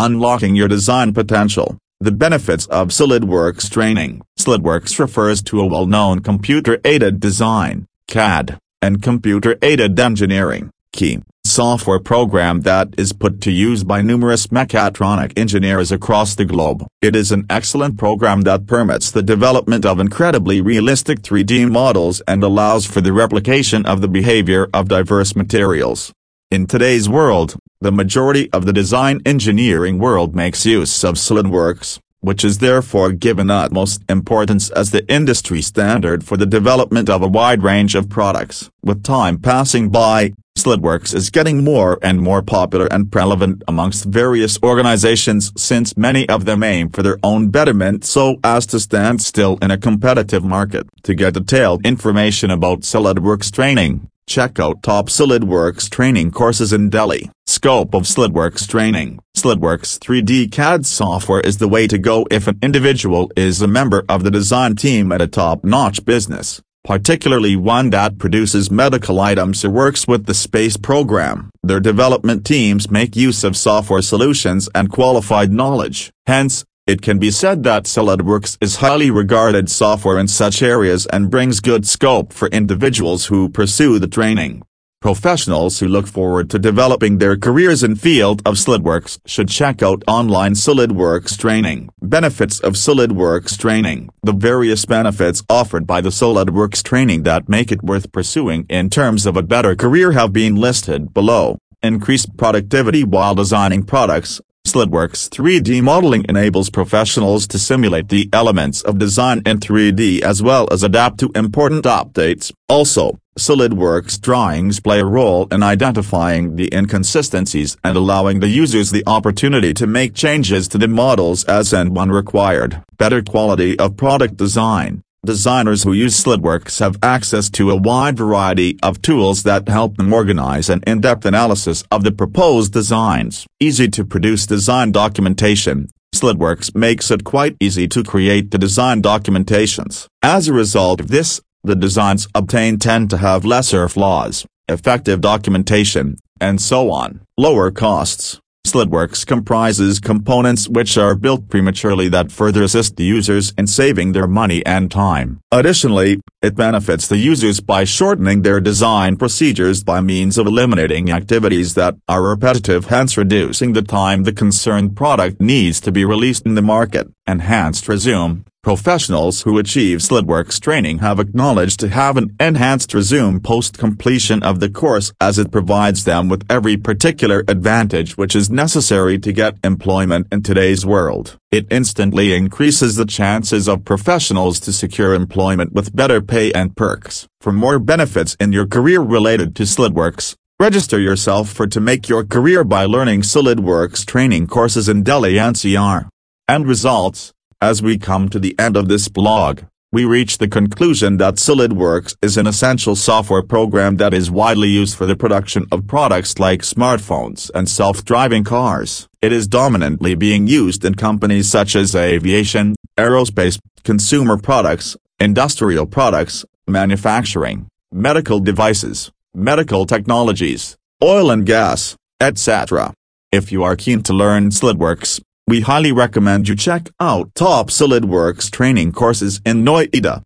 Unlocking your design potential. The benefits of SolidWorks training. SolidWorks refers to a well-known computer-aided design, CAD, and computer-aided engineering, CAE, software program that is put to use by numerous mechatronic engineers across the globe. It is an excellent program that permits the development of incredibly realistic 3D models and allows for the replication of the behavior of diverse materials. In today's world, the majority of the design engineering world makes use of SolidWorks, which is therefore given utmost importance as the industry standard for the development of a wide range of products. With time passing by, SolidWorks is getting more and more popular and relevant amongst various organizations since many of them aim for their own betterment so as to stand still in a competitive market. To get detailed information about SolidWorks training, check out top SolidWorks training courses in Delhi. Scope of SolidWorks training. SolidWorks 3D CAD software is the way to go if an individual is a member of the design team at a top-notch business particularly one that produces medical items or works with the space program. Their development teams make use of software solutions and qualified knowledge. Hence, it can be said that SolidWorks is highly regarded software in such areas and brings good scope for individuals who pursue the training. Professionals who look forward to developing their careers in field of SolidWorks should check out online SolidWorks training. Benefits of SolidWorks training. The various benefits offered by the SolidWorks training that make it worth pursuing in terms of a better career have been listed below. Increased productivity while designing products, SolidWorks 3D modeling enables professionals to simulate the elements of design in 3D as well as adapt to important updates. Also, SolidWorks drawings play a role in identifying the inconsistencies and allowing the users the opportunity to make changes to the models as and when required. Better quality of product design. Designers who use SolidWorks have access to a wide variety of tools that help them organize an in-depth analysis of the proposed designs. Easy to produce design documentation. SolidWorks makes it quite easy to create the design documentations. As a result of this, the designs obtained tend to have lesser flaws, effective documentation, and so on. Lower costs. SolidWorks comprises components which are built prematurely that further assist the users in saving their money and time. Additionally, it benefits the users by shortening their design procedures by means of eliminating activities that are repetitive hence reducing the time the concerned product needs to be released in the market. Enhanced resume Professionals who achieve SolidWorks training have acknowledged to have an enhanced resume post-completion of the course as it provides them with every particular advantage which is necessary to get employment in today's world. It instantly increases the chances of professionals to secure employment with better pay and perks. For more benefits in your career related to SolidWorks, register yourself for to make your career by learning SolidWorks training courses in Delhi NCR. End results as we come to the end of this blog, we reach the conclusion that SolidWorks is an essential software program that is widely used for the production of products like smartphones and self-driving cars. It is dominantly being used in companies such as aviation, aerospace, consumer products, industrial products, manufacturing, medical devices, medical technologies, oil and gas, etc. If you are keen to learn SolidWorks, we highly recommend you check out top SolidWorks training courses in Noida.